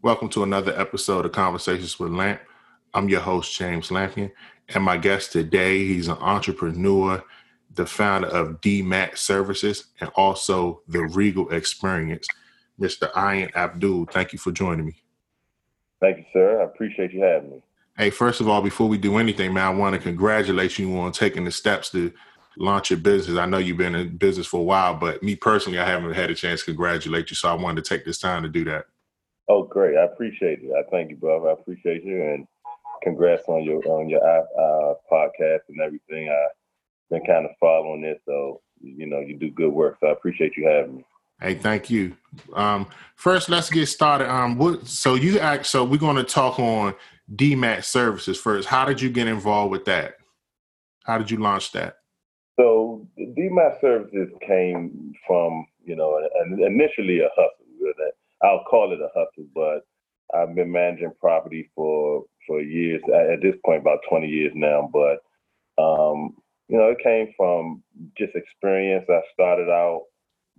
Welcome to another episode of Conversations with Lamp. I'm your host, James Lampion, and my guest today, he's an entrepreneur, the founder of DMAT Services, and also the Regal Experience, Mr. Ian Abdul. Thank you for joining me. Thank you, sir. I appreciate you having me. Hey, first of all, before we do anything, man, I want to congratulate you on taking the steps to launch your business. I know you've been in business for a while, but me personally, I haven't had a chance to congratulate you. So I wanted to take this time to do that. Oh, great! I appreciate it. I thank you, brother. I appreciate you, and congrats on your on your uh, podcast and everything. I've been kind of following this, so you know you do good work. So I appreciate you having me. Hey, thank you. Um, first, let's get started. Um, what, so you act. So we're going to talk on DMAT services first. How did you get involved with that? How did you launch that? So DMAT services came from you know initially a hustle. I'll call it a hustle, but I've been managing property for for years. At this point, about 20 years now. But um, you know, it came from just experience. I started out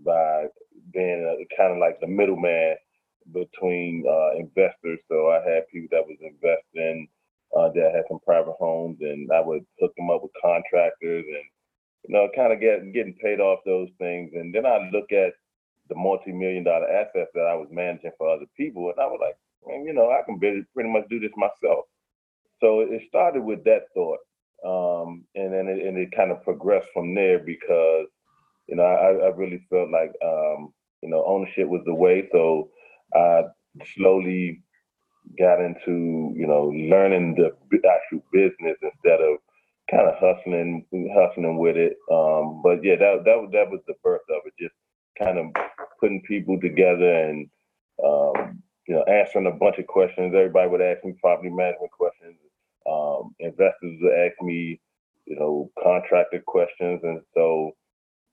by being a, kind of like the middleman between uh, investors. So I had people that was investing uh, that had some private homes, and I would hook them up with contractors, and you know, kind of get getting paid off those things. And then I look at the multi-million dollar assets that I was managing for other people. And I was like, man, you know, I can pretty much do this myself. So it started with that thought. Um, and then it, and it kind of progressed from there because, you know, I, I really felt like, um, you know, ownership was the way. So I slowly got into, you know, learning the actual business instead of kind of hustling, hustling with it. Um, but yeah, that, that, that was the birth of it. Just kind of putting people together and um, you know answering a bunch of questions. Everybody would ask me property management questions. Um, investors would ask me, you know, contractor questions, and so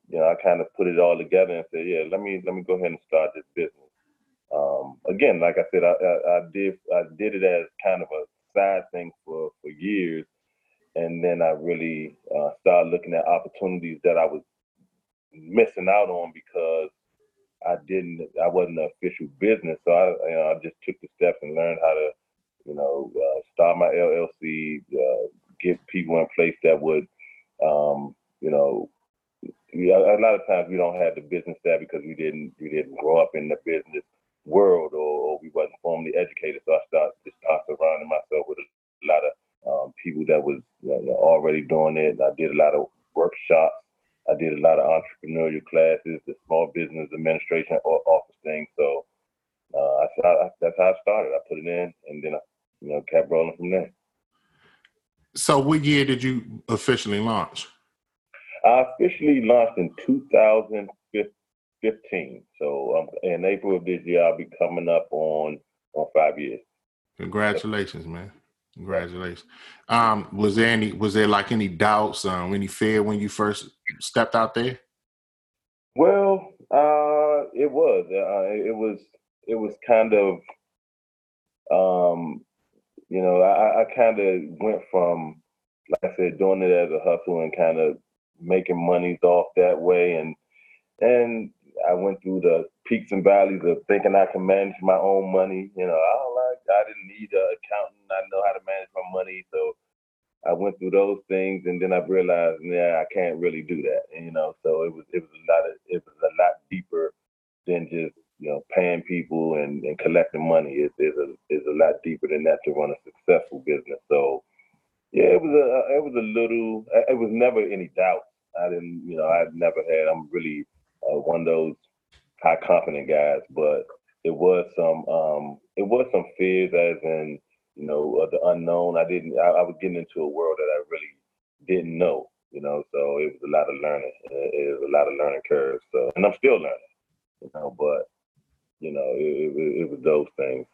you know I kind of put it all together and said, yeah, let me let me go ahead and start this business. Um, again, like I said, I, I, I did I did it as kind of a side thing for for years, and then I really uh, started looking at opportunities that I was missing out on because I didn't, I wasn't an official business. So I, you know, I just took the steps and learned how to, you know, uh, start my LLC, uh, get people in place that would, um, you know, a lot of times we don't have the business there because we didn't, we didn't grow up in the business world or, we wasn't formally educated. So I started, just started surrounding myself with a lot of um, people that was you know, already doing it. I did a lot of workshops I did a lot of entrepreneurial classes, the small business administration or office thing. So uh, I, I, that's how I started. I put it in, and then I, you know, kept rolling from there. So, what year did you officially launch? I officially launched in 2015. So, um, in April of this year, I'll be coming up on on five years. Congratulations, man. Congratulations. Um, was there any was there like any doubts, um, any fear when you first stepped out there? Well, uh, it was. Uh, it was. It was kind of. Um, you know, I, I kind of went from, like I said, doing it as a hustle and kind of making monies off that way, and and I went through the peaks and valleys of thinking I can manage my own money. You know, I like I didn't need an accountant. I know how to manage my money, so I went through those things, and then I realized, yeah, I can't really do that. And, you know, so it was it was a lot of it was a lot deeper than just you know paying people and, and collecting money. It is a is a lot deeper than that to run a successful business. So yeah, it was a it was a little. It was never any doubt. I didn't, you know, I've never had. I'm really uh, one of those high confident guys, but it was some um, it was some fears as in you know uh, the unknown. I didn't. I, I, was getting into a world that I really didn't know. You know, so it was a lot of learning. It was a lot of learning curves. So, and I'm still learning. You know, but you know, it, it, it was those things.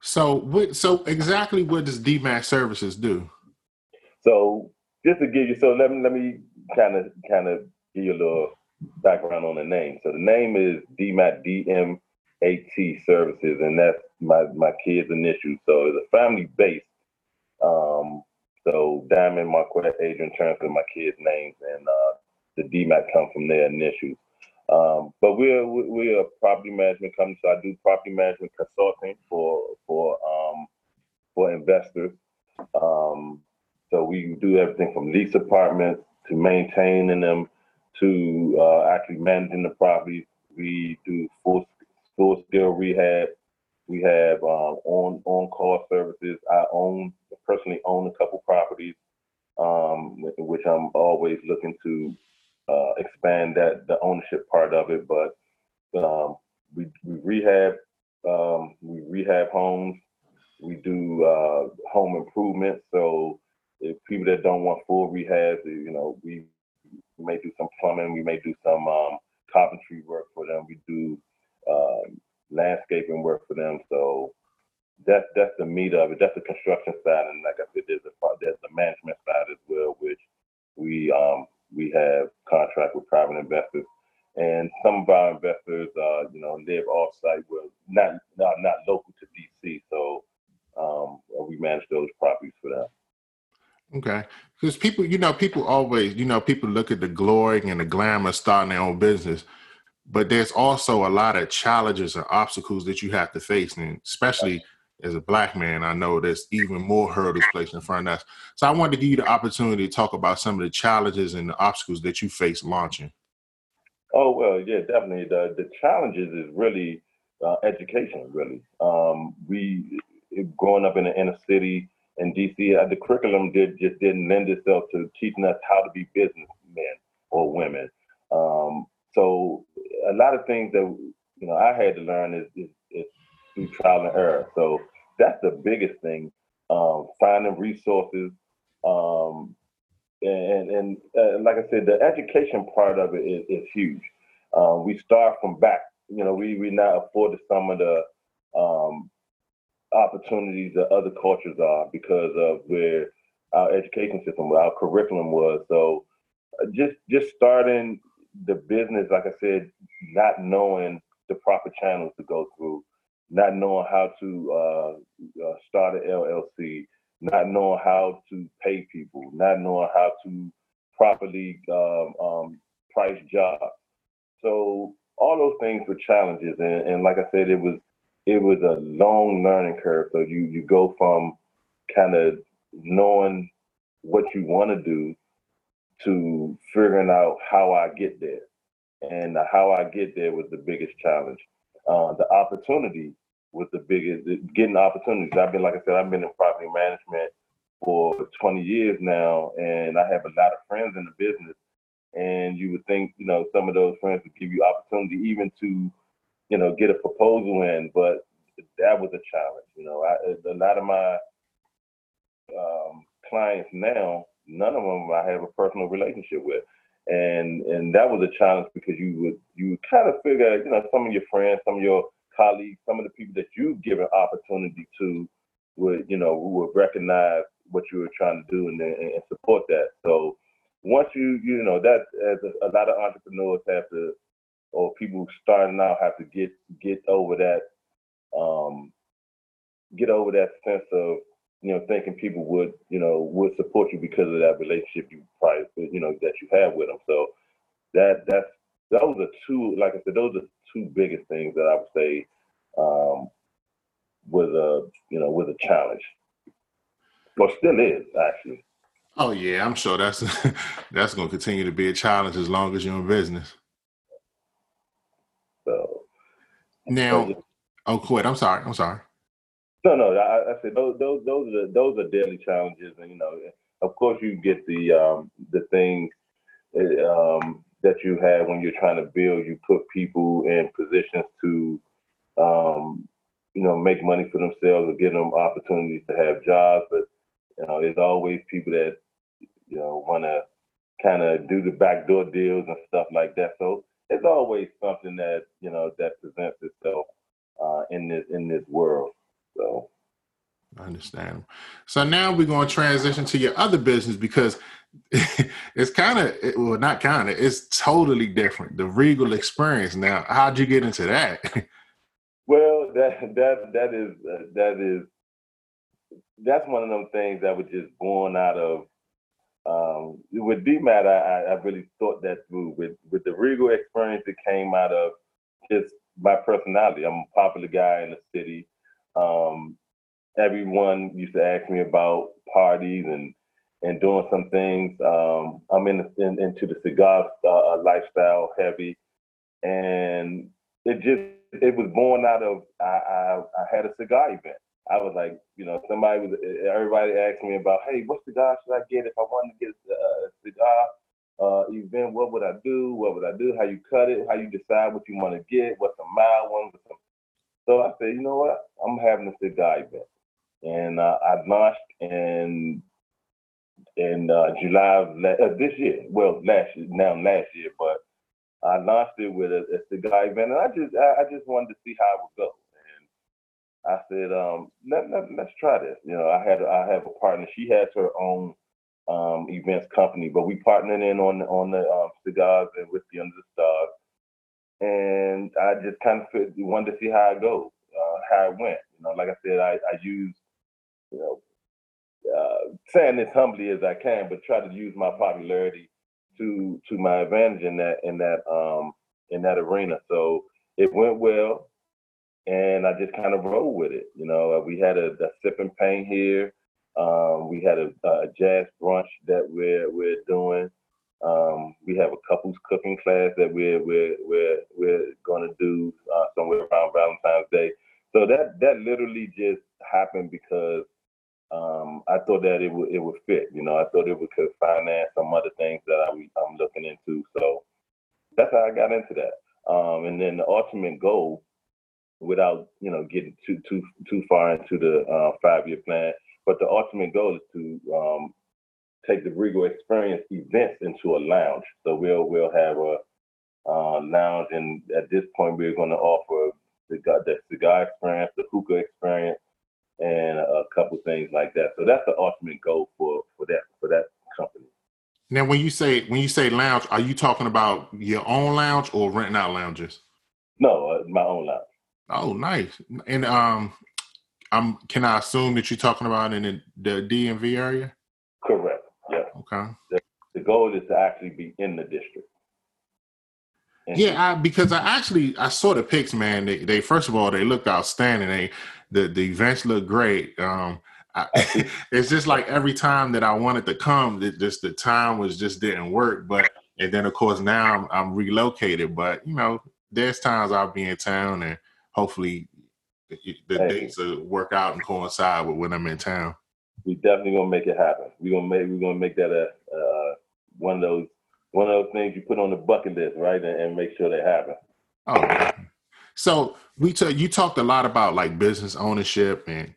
So, what? So, exactly what does DMAT Services do? So, just to give you, so let me let me kind of kind of give you a little background on the name. So the name is DMAT DMAT Services, and that's my my kids' initials. So it's a family base. Um, so Diamond, Marquette, Adrian, Turner, my kids' names, and uh, the DMAT come from their initials. Um, but we're we're a property management company, so I do property management consulting for for um, for investors. Um, so we do everything from lease apartments to maintaining them to uh, actually managing the properties. We do full full scale rehab. We have uh, on on call services. I own personally own a couple properties, um, which I'm always looking to uh, expand that the ownership part of it. But um, we, we rehab um, we rehab homes. We do uh, home improvement. So if people that don't want full rehab, you know, we, we may do some plumbing. We may do some um, carpentry work for them. We do uh, landscaping work for them. So that's that's the meat of it. That's the construction side, and like I said, there's a there's the management side as well, which we um we have contract with private investors, and some of our investors, uh, you know, live off-site, well, not not not local to DC, so um, we manage those properties for them. Okay, because people, you know, people always, you know, people look at the glory and the glamour starting their own business, but there's also a lot of challenges and obstacles that you have to face, and especially as a black man, I know there's even more hurdles placed in front of us. So I wanted to give you the opportunity to talk about some of the challenges and the obstacles that you face launching. Oh well, yeah, definitely. The the challenges is really uh, education. Really, um, we growing up in the inner city in DC, uh, the curriculum did just didn't lend itself to teaching us how to be businessmen or women. Um, so a lot of things that you know I had to learn is, is, is through trial and error. So that's the biggest thing. Um, finding resources, um, and and uh, like I said, the education part of it is, is huge. Um, we start from back. You know, we we not afforded some of the um, opportunities that other cultures are because of where our education system, our curriculum was. So uh, just just starting the business, like I said, not knowing the proper channels to go through, not knowing how to uh, uh, start an LLC, not knowing how to pay people, not knowing how to properly um, um, price jobs. So all those things were challenges, and, and like I said, it was it was a long learning curve. So you you go from kind of knowing what you want to do to figuring out how I get there. And how I get there was the biggest challenge. Uh, the opportunity was the biggest, getting opportunities. I've been, like I said, I've been in property management for 20 years now, and I have a lot of friends in the business. And you would think, you know, some of those friends would give you opportunity even to, you know, get a proposal in, but that was a challenge. You know, I, a lot of my um, clients now, none of them I have a personal relationship with and and that was a challenge because you would you would kind of figure you know some of your friends some of your colleagues some of the people that you've given opportunity to would you know would recognize what you were trying to do and, and support that so once you you know that as a, a lot of entrepreneurs have to or people starting out have to get get over that um get over that sense of you know, thinking people would, you know, would support you because of that relationship you probably, you know, that you have with them. So that that's those are two, like I said, those are two biggest things that I would say um, was a, you know, was a challenge, or still is actually. Oh yeah, I'm sure that's that's going to continue to be a challenge as long as you're in business. So now, oh, quit. I'm sorry. I'm sorry. No, no. I, I said those those those are those are daily challenges, and you know, of course, you get the um, the things eh, um, that you have when you're trying to build. You put people in positions to, um, you know, make money for themselves or give them opportunities to have jobs. But you know, there's always people that you know want to kind of do the backdoor deals and stuff like that. So it's always something that you know that presents itself uh, in this in this world. So I understand. So now we're going to transition to your other business because it's kind of well, not kind of, it's totally different. The Regal Experience. Now, how'd you get into that? well, that that that is uh, that is that's one of them things that was just born out of um, with DMAT, I, I really thought that through. With with the Regal experience, it came out of just my personality. I'm a popular guy in the city. Um, everyone used to ask me about parties and and doing some things. Um, I'm in, in, into the cigar uh, lifestyle heavy, and it just it was born out of I, I, I had a cigar event. I was like, you know, somebody was everybody asked me about, hey, what cigar should I get if I wanted to get a cigar uh, event? What would I do? What would I do? How you cut it? How you decide what you want to get? What's a mild one? So I said, you know what? I'm having a cigar event, and uh, I launched in in uh, July of la- uh, this year. Well, last year, now last year, but I launched it with a, a cigar event, and I just I, I, just wanted to see how it would go. I said, um, let, let, let's try this. You know, I had I have a partner. She has her own um, events company, but we partnered in on on the um, cigars and whiskey under the stars. And I just kind of wanted to see how it goes, uh, how it went. You know, like I said, I, I used, you know, uh, saying this humbly as I can, but try to use my popularity to to my advantage in that in that um in that arena. So it went well, and I just kind of rolled with it. You know, we had a, a sip paint here. Um, we had a, a, jazz brunch that we're we're doing. Um, we have a couples cooking class that we're we're we're we're going to do uh, somewhere around Valentine's Day. So that that literally just happened because um, I thought that it would it would fit. You know, I thought it would could finance some other things that I, I'm looking into. So that's how I got into that. Um, and then the ultimate goal, without you know getting too too too far into the uh, five year plan, but the ultimate goal is to um, take the Regal Experience events into a lounge. So we'll we'll have a uh, lounge, and at this point we're going to offer the, the cigar experience, the hookah experience and a couple things like that. So that's the ultimate goal for for that for that company. Now, when you say when you say lounge, are you talking about your own lounge or renting out lounges? No, uh, my own lounge. Oh, nice. And um, I'm can I assume that you're talking about in the, the DMV area? Correct. Yeah. Okay. The, the goal is to actually be in the district. yeah, I, because I actually I saw the pics, man. They, they first of all they looked outstanding. They the the events look great. Um, I, it's just like every time that I wanted to come, it just the time was just didn't work. But and then of course now I'm, I'm relocated. But you know, there's times I'll be in town, and hopefully the, the hey. dates will work out and coincide with when I'm in town. We definitely gonna make it happen. We gonna make we gonna make that a uh, one of those one of those things you put on the bucket list, right, and, and make sure they happen. Oh, so we t- you talked a lot about like business ownership and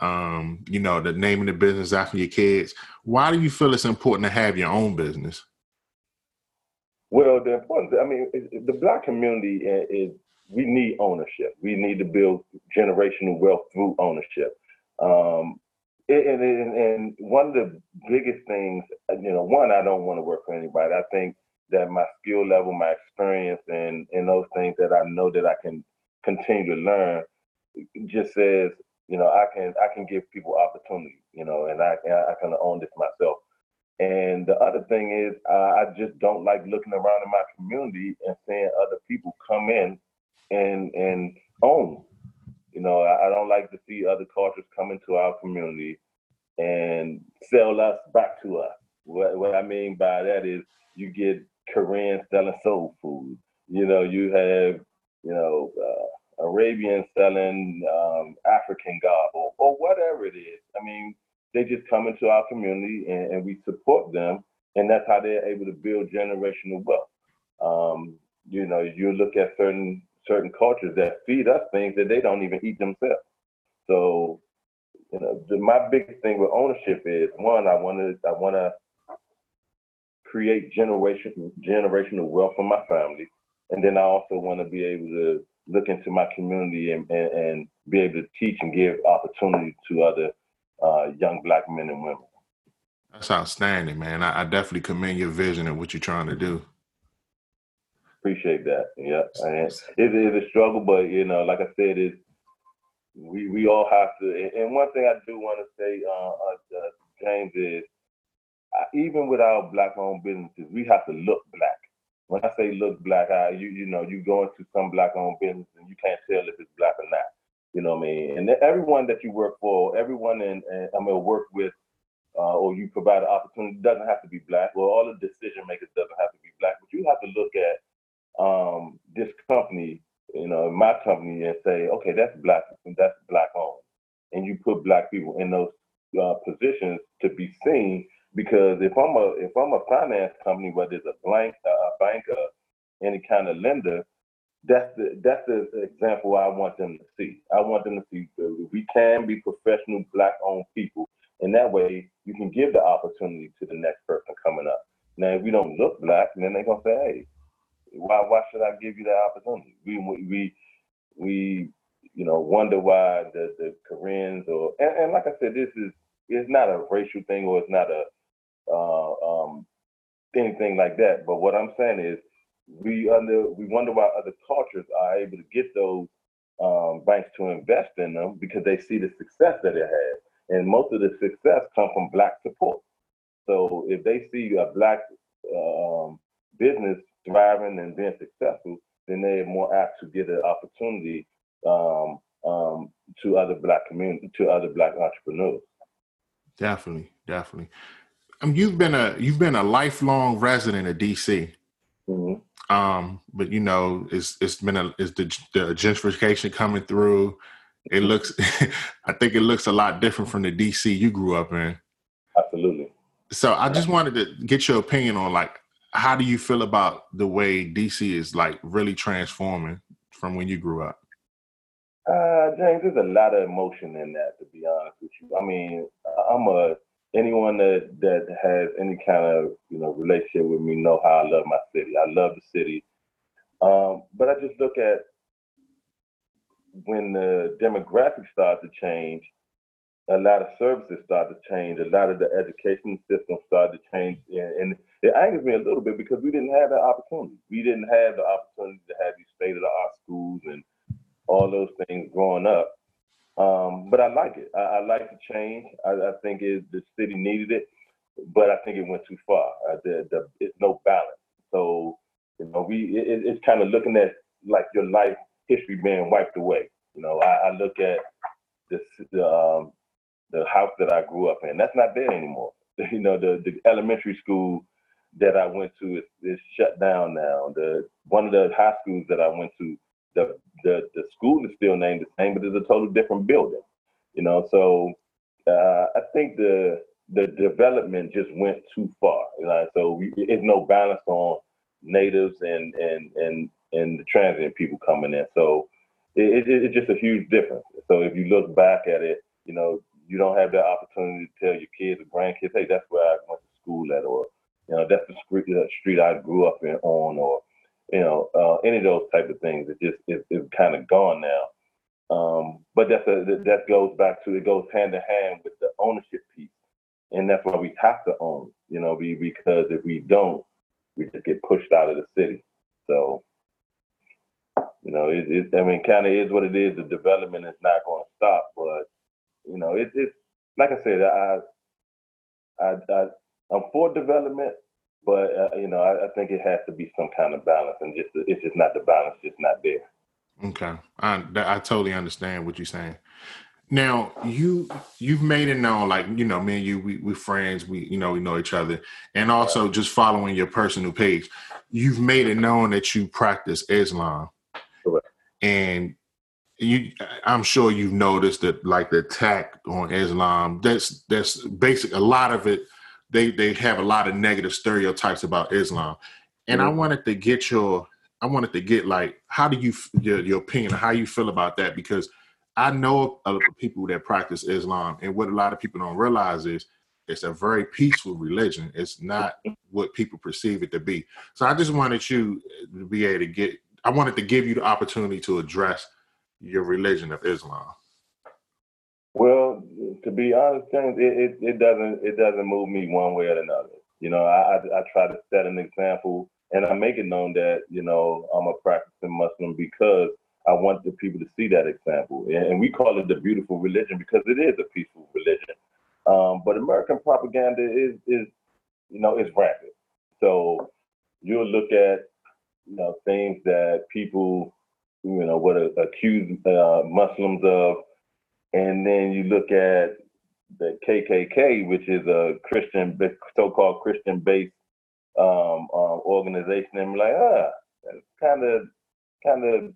um, you know, the naming the business after your kids. Why do you feel it's important to have your own business? Well, the important, I mean, the black community is, we need ownership. We need to build generational wealth through ownership. Um, and, and, and one of the biggest things, you know, one, I don't want to work for anybody. I think that my skill level, my experience, and and those things that I know that I can continue to learn, just says you know I can I can give people opportunity, you know, and I I kind of own this myself. And the other thing is, I just don't like looking around in my community and seeing other people come in and and own. You know, I, I don't like to see other cultures come into our community and sell us back to us. What, what I mean by that is, you get Koreans selling soul food. You know, you have, you know, uh, Arabians selling um, African or, or whatever it is. I mean, they just come into our community and, and, we support them, and that's how they're able to build generational wealth. Um, you know, you look at certain certain cultures that feed us things that they don't even eat themselves. So, you know, the, my biggest thing with ownership is one, I want to I want to create generation generational wealth for my family, and then I also want to be able to look into my community and, and, and be able to teach and give opportunity to other uh, young black men and women. That's outstanding, man. I, I, definitely commend your vision and what you're trying to do. Appreciate that. Yeah, and it is a struggle, but you know, like I said, is we we all have to. And one thing I do want to say, uh, uh, James, is even with our black-owned businesses, we have to look black. When I say look black, I, you you know you go into some black-owned business and you can't tell if it's black or not. You know what I mean? And everyone that you work for, everyone in, in I'm gonna work with, uh, or you provide an opportunity doesn't have to be black, or all the decision makers doesn't have to be black, but you have to look at um, this company, you know, my company, and say, okay, that's black, that's black owned, and you put black people in those uh, positions to be seen. Because if I'm a if I'm a finance company, whether it's a blank a bank or any kind of lender, that's the that's the example I want them to see. I want them to see we can be professional black owned people, and that way you can give the opportunity to the next person coming up. Now, if we don't look black, then they're gonna say, "Hey, why why should I give you that opportunity?" We we we you know wonder why the the Koreans or and, and like I said, this is it's not a racial thing or it's not a uh, um, anything like that. But what I'm saying is we under we wonder why other cultures are able to get those um, banks to invest in them because they see the success that it has, and most of the success comes from black support. So if they see a black um, business thriving and being successful, then they're more apt to get an opportunity um, um, to other black community, to other black entrepreneurs. Definitely, definitely. Um, you've been a you've been a lifelong resident of DC. Mm-hmm. Um, but you know, it's it's been a is the the gentrification coming through. It looks, I think it looks a lot different from the DC you grew up in. Absolutely. So I just wanted to get your opinion on like how do you feel about the way DC is like really transforming from when you grew up? Uh, James, there's a lot of emotion in that, to be honest with you. I mean, I'm a anyone that that has any kind of you know relationship with me know how I love my city. I love the city, um, but I just look at when the demographics start to change, a lot of services start to change. A lot of the education system started to change, and, it angers me a little bit because we didn't have that opportunity. We didn't have the opportunity to have these state of the art schools and all those things growing up. Um, but I like it. I, I like the change. I, I think it, the city needed it, but I think it went too far. Uh, the, the, it's no balance. So you know, we it, it's kind of looking at like your life history being wiped away. You know, I, I look at this the um, the house that I grew up in. That's not there anymore. You know, the the elementary school that I went to is, is shut down now. The one of the high schools that I went to the the the school is still named the same, but it's a total different building. You know, so uh, I think the the development just went too far. You know, so we, it's no balance on natives and and and and the transient people coming in. So it, it, it's just a huge difference. So if you look back at it, you know, you don't have that opportunity to tell your kids or grandkids, hey, that's where I went to school at, or you know, that's the street, the street I grew up in on, or you know, uh, any of those type of things. It just it's kind of gone now. Um, but that's a, that goes back to it goes hand in hand with the ownership piece, and that's why we have to own. You know, we, because if we don't, we just get pushed out of the city. So, you know, it, it I mean, kind of is what it is. The development is not going to stop, but you know, it, it's like I said, I, I, I, I'm for development, but uh, you know, I, I, think it has to be some kind of balance, and just it's just not the balance, just not there. Okay, I I totally understand what you're saying. Now you you've made it known, like you know, me and you, we we friends, we you know we know each other, and also just following your personal page, you've made it known that you practice Islam, Correct. and you i'm sure you've noticed that like the attack on islam that's that's basic a lot of it they they have a lot of negative stereotypes about Islam, and mm-hmm. I wanted to get your I wanted to get like how do you your, your opinion how you feel about that because I know of people that practice Islam, and what a lot of people don't realize is it's a very peaceful religion. It's not what people perceive it to be. So I just wanted you to be able to get. I wanted to give you the opportunity to address your religion of Islam. Well, to be honest, James, it, it, it, doesn't it doesn't move me one way or another. You know, I, I, I try to set an example, and I make it known that you know I'm a practicing Muslim because I want the people to see that example, and, we call it the beautiful religion because it is a peaceful religion. Um, but American propaganda is is you know, it's rampant. So you'll look at, you know, things that people, you know, would accuse uh, Muslims of, and then you look at the KKK, which is a Christian, so-called Christian-based um, um, organization, and like, ah, that's kind of, kind of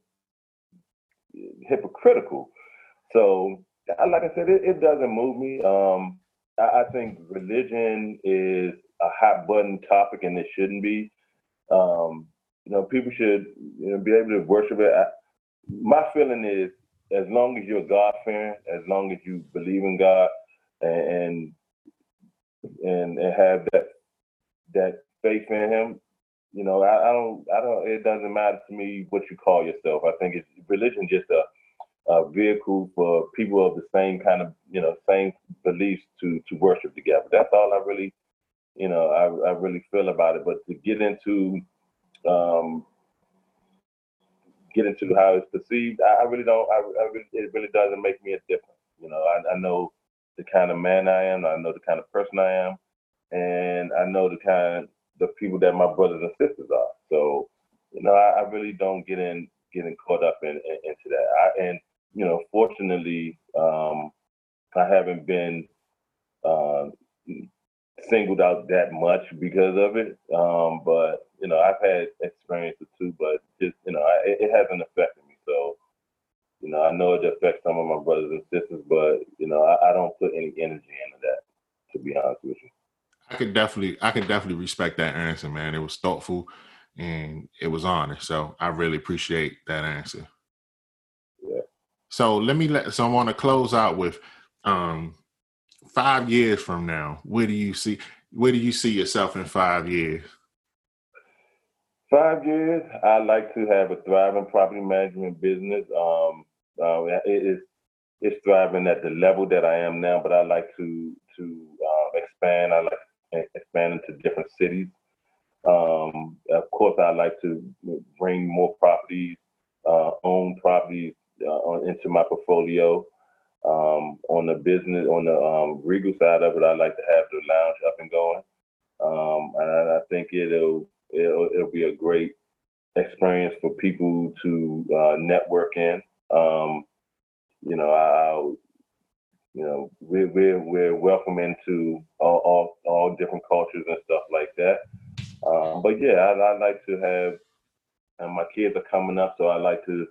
hypocritical. So, like I said, it, it doesn't move me. Um, I, I, think religion is a hot button topic, and it shouldn't be. Um, you know, people should you know, be able to worship it. I, my feeling is, as long as you're God fearing, as long as you believe in God, and and and have that that faith in Him, you know, I, I, don't, I don't. It doesn't matter to me what you call yourself. I think it's religion just a, a vehicle for people of the same kind of, you know, same beliefs to to worship together. That's all I really, you know, I, I really feel about it. But to get into, um, get into how it's perceived, I, I really don't. I, I really, it really doesn't make me a difference. You know, I, I know the kind of man I am. I know the kind of person I am, and I know the kind of the people that my brothers and sisters are. So, you know, I, I really don't get in getting caught up in, in into that. I, and you know, fortunately, um, I haven't been uh, singled out that much because of it. Um, but you know, I've had experiences too, but just you know, I, it hasn't affected me. So, you know, I know it affects some of my brothers and sisters, but you know, I, I don't put any energy into that. To be honest with you. I could definitely, I can definitely respect that answer, man. It was thoughtful and it was honest. So I really appreciate that answer. Yeah. So let me let. So I want to close out with, um, five years from now. Where do you see? Where do you see yourself in five years? Five years, I like to have a thriving property management business. Um, uh, it is it's thriving at the level that I am now, but I like to to uh, expand. I like to expand into different cities. Um, of course, I like to bring more properties, uh, own properties uh, into my portfolio. Um, on the business, on the um, Regal side of it, I like to have the lounge up and going. Um, and I think it'll, it'll, it'll be a great experience for people to uh, network in. Um, you know, I'll you know, we're we're we're welcome into all all, all different cultures and stuff like that. Um, but yeah, I, I like to have, and my kids are coming up, so I like to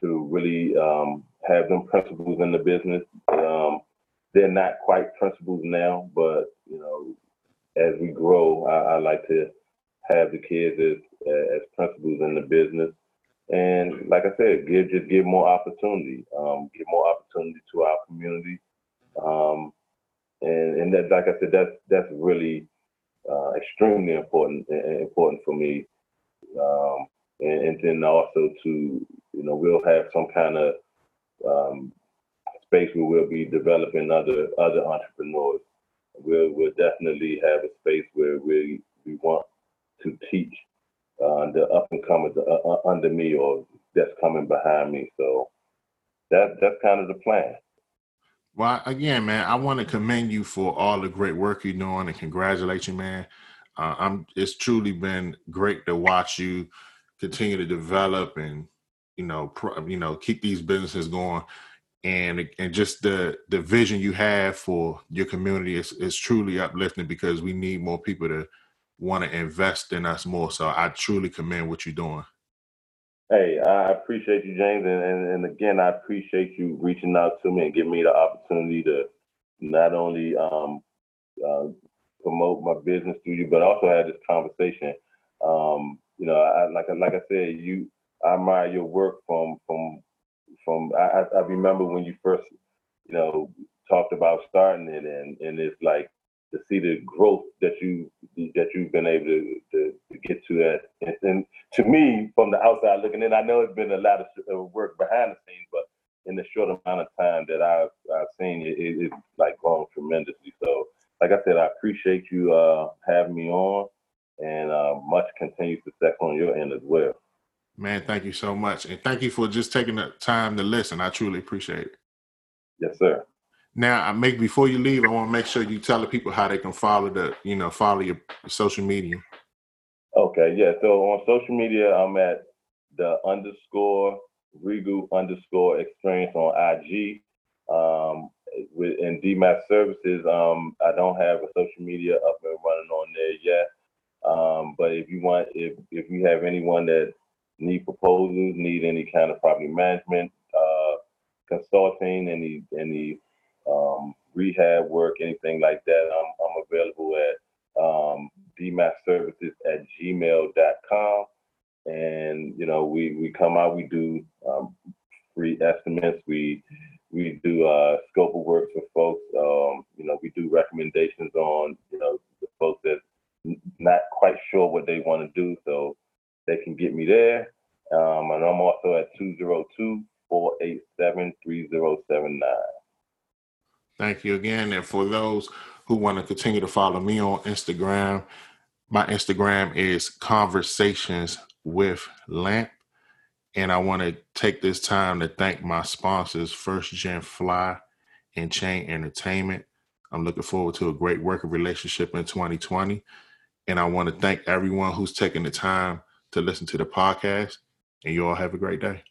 to really um, have them principles in the business. Um, they're not quite principles now, but you know, as we grow, I, I like to have the kids as as principles in the business. And like I said, give just give more opportunity, um, give more opportunity to our community um, and and that, like I said, that's that's really uh, extremely important important for me. Um, and, and, then also to you know we'll have some kind of um, space where we'll be developing other other entrepreneurs. We'll we'll definitely have a space where we we want to teach uh, the up and comers uh, uh, under me or that's coming behind me. So that that's kind of the plan. Well, again, man, I want to commend you for all the great work you're doing and congratulate you, man. Uh, I'm. It's truly been great to watch you continue to develop and you know, you know, keep these businesses going, and and just the the vision you have for your community is is truly uplifting because we need more people to want to invest in us more. So I truly commend what you're doing. Hey, I appreciate you, James, and, and, and again, I appreciate you reaching out to me and giving me the opportunity to not only um, uh, promote my business through you, but also have this conversation. Um, you know, I, like like I said, you I admire your work from from from. I, I remember when you first, you know, talked about starting it, and and it's like to see the growth that you that you've been able to, to, to get to that. And, and, to me, from the outside looking in, I know it's been a lot of work behind the scenes, but in the short amount of time that I've, I've seen it, it, it's like grown tremendously. So, like I said, I appreciate you uh, having me on, and uh, much continued success on your end as well. Man, thank you so much, and thank you for just taking the time to listen. I truly appreciate it. Yes, sir. Now, I make before you leave, I want to make sure you tell the people how they can follow the, you know, follow your social media. Okay, yeah. So on social media, I'm at the underscore Regal underscore experience on IG. Um, with in DMAT services, um, I don't have a social media up and running on there yet. Um, but if you want, if if you have anyone that need proposals, need any kind of property management, uh, consulting, any any um, rehab work, anything like that, I'm I'm available at um, at gmail.com. And you know, we we come out, we do um, free estimates, we we do uh, scope of work for folks. Um, you know, we do recommendations on you know the folks that not quite sure what they want to do, so they can get me there. Um, and I'm also at 202 487 3079. Thank you again. And for those who want to continue to follow me on Instagram, my Instagram is Conversations with Lamp. And I want to take this time to thank my sponsors, First Gen Fly and Chain Entertainment. I'm looking forward to a great working relationship in 2020. And I want to thank everyone who's taking the time to listen to the podcast. And you all have a great day.